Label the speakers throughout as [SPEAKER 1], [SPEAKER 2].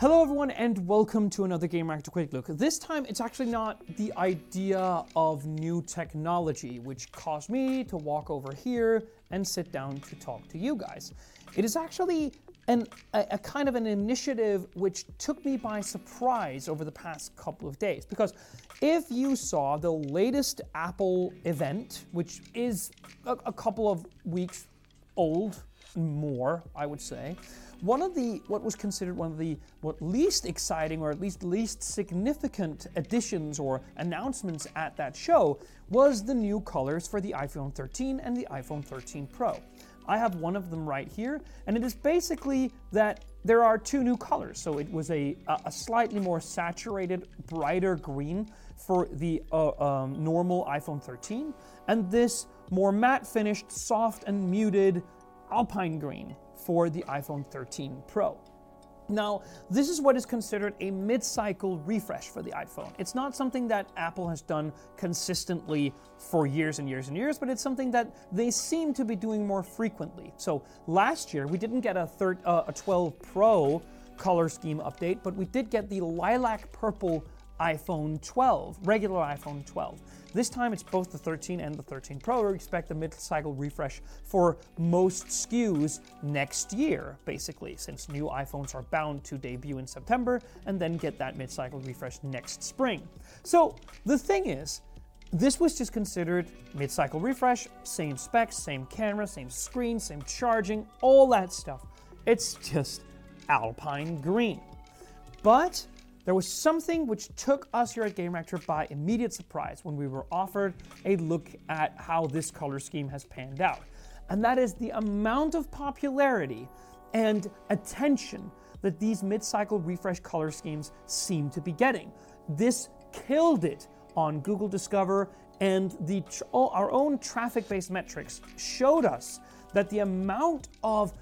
[SPEAKER 1] Hello, everyone, and welcome to another Gamereactor Quick Look. This time, it's actually not the idea of new technology, which caused me to walk over here and sit down to talk to you guys. It is actually an, a, a kind of an initiative which took me by surprise over the past couple of days. Because if you saw the latest Apple event, which is a, a couple of weeks old, more, I would say. One of the what was considered one of the what least exciting or at least least significant additions or announcements at that show was the new colors for the iPhone 13 and the iPhone 13 Pro. I have one of them right here, and it is basically that there are two new colors. So it was a, a slightly more saturated, brighter green for the uh, um, normal iPhone 13, and this more matte finished, soft and muted Alpine Green for the iPhone 13 Pro. Now, this is what is considered a mid cycle refresh for the iPhone. It's not something that Apple has done consistently for years and years and years, but it's something that they seem to be doing more frequently. So last year, we didn't get a, uh, a 12 Pro color scheme update, but we did get the lilac purple iPhone 12, regular iPhone 12. This time it's both the 13 and the 13 Pro. We expect a mid-cycle refresh for most SKUs next year, basically, since new iPhones are bound to debut in September and then get that mid-cycle refresh next spring. So the thing is, this was just considered mid-cycle refresh, same specs, same camera, same screen, same charging, all that stuff. It's just Alpine green. But there was something which took us here at Gamereactor by immediate surprise when we were offered a look at how this color scheme has panned out. And that is the amount of popularity and attention that these mid cycle refresh color schemes seem to be getting. This killed it on Google Discover, and the, our own traffic based metrics showed us that the amount of,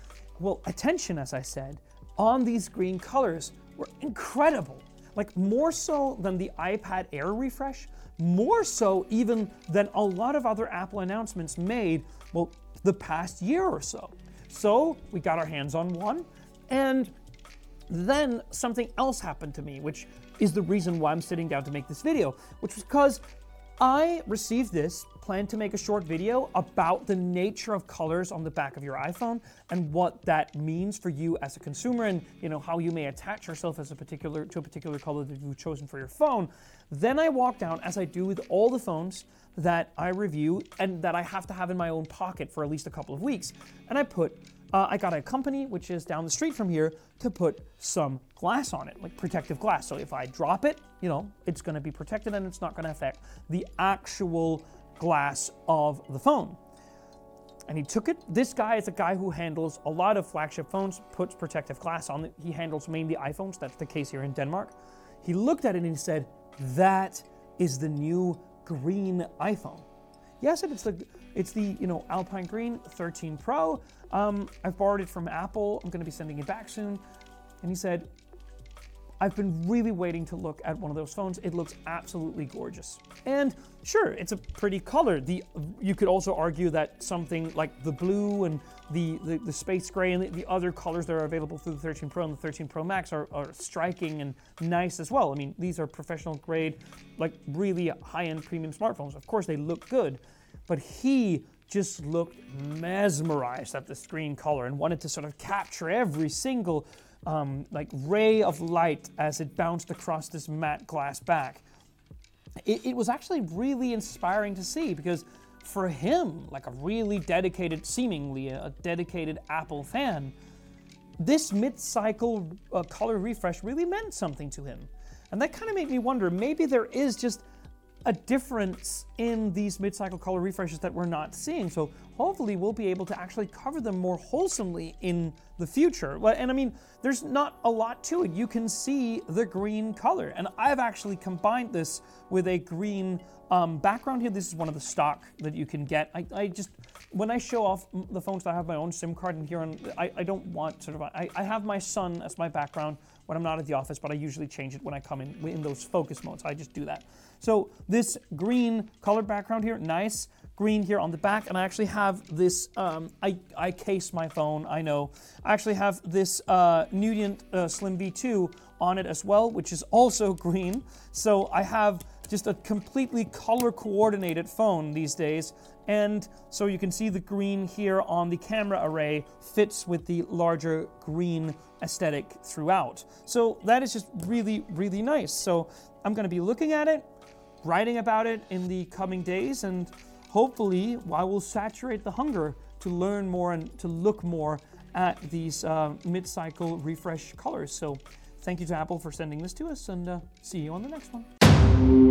[SPEAKER 1] well, attention, as I said, on these green colors were incredible like more so than the iPad Air refresh, more so even than a lot of other Apple announcements made, well, the past year or so. So we got our hands on one, and then something else happened to me, which is the reason why I'm sitting down to make this video, which was because I received this, planned to make a short video about the nature of colors on the back of your iPhone and what that means for you as a consumer and you know how you may attach yourself as a particular to a particular color that you've chosen for your phone. Then I walk down, as I do with all the phones that I review and that I have to have in my own pocket for at least a couple of weeks, and I put uh, I got a company which is down the street from here to put some glass on it, like protective glass. So if I drop it, you know, it's going to be protected and it's not going to affect the actual glass of the phone. And he took it. This guy is a guy who handles a lot of flagship phones, puts protective glass on it. He handles mainly iPhones. That's the case here in Denmark. He looked at it and he said, That is the new green iPhone. Yes, it's the it's the you know Alpine Green 13 Pro. Um, I've borrowed it from Apple. I'm going to be sending it back soon. And he said, I've been really waiting to look at one of those phones. It looks absolutely gorgeous. And sure, it's a pretty color. The you could also argue that something like the blue and the, the, the space gray and the, the, other colors that are available through the 13 Pro and the 13 Pro Max are, are striking and nice as well. I mean, these are professional grade, like really high-end premium smartphones. Of course, they look good, but he just looked mesmerized at the screen color and wanted to sort of capture every single um, like ray of light as it bounced across this matte glass back. It, it was actually really inspiring to see because for him, like a really dedicated, seemingly a dedicated Apple fan, this mid-cycle uh, color refresh really meant something to him. And that kind of made me wonder, maybe there is just a difference in these mid-cycle color refreshes that we're not seeing. So hopefully we'll be able to actually cover them more wholesomely in the future. And I mean, there's not a lot to it. You can see the green color. And I've actually combined this with a green um, background here. This is one of the stock that you can get. I, I, just, when I show off the phones I have my own SIM card in here, and I, I don't want sort of, I, I have my son as my background when I'm not at the office, but I usually change it when I come in in those focus modes. I just do that. So this green color background here, nice. Green here on the back, and I actually have this. Um, I I case my phone. I know. I actually have this uh, Nudient uh, Slim V2 on it as well, which is also green. So I have just a completely color coordinated phone these days. And so you can see the green here on the camera array fits with the larger green aesthetic throughout. So that is just really, really nice. So I'm going to be looking at it, writing about it in the coming days, and hopefully I will saturate the hunger to learn more and to look more at these uh, mid-cycle refresh colors. So thank you to Apple for sending this to us, and uh, see you on the next one.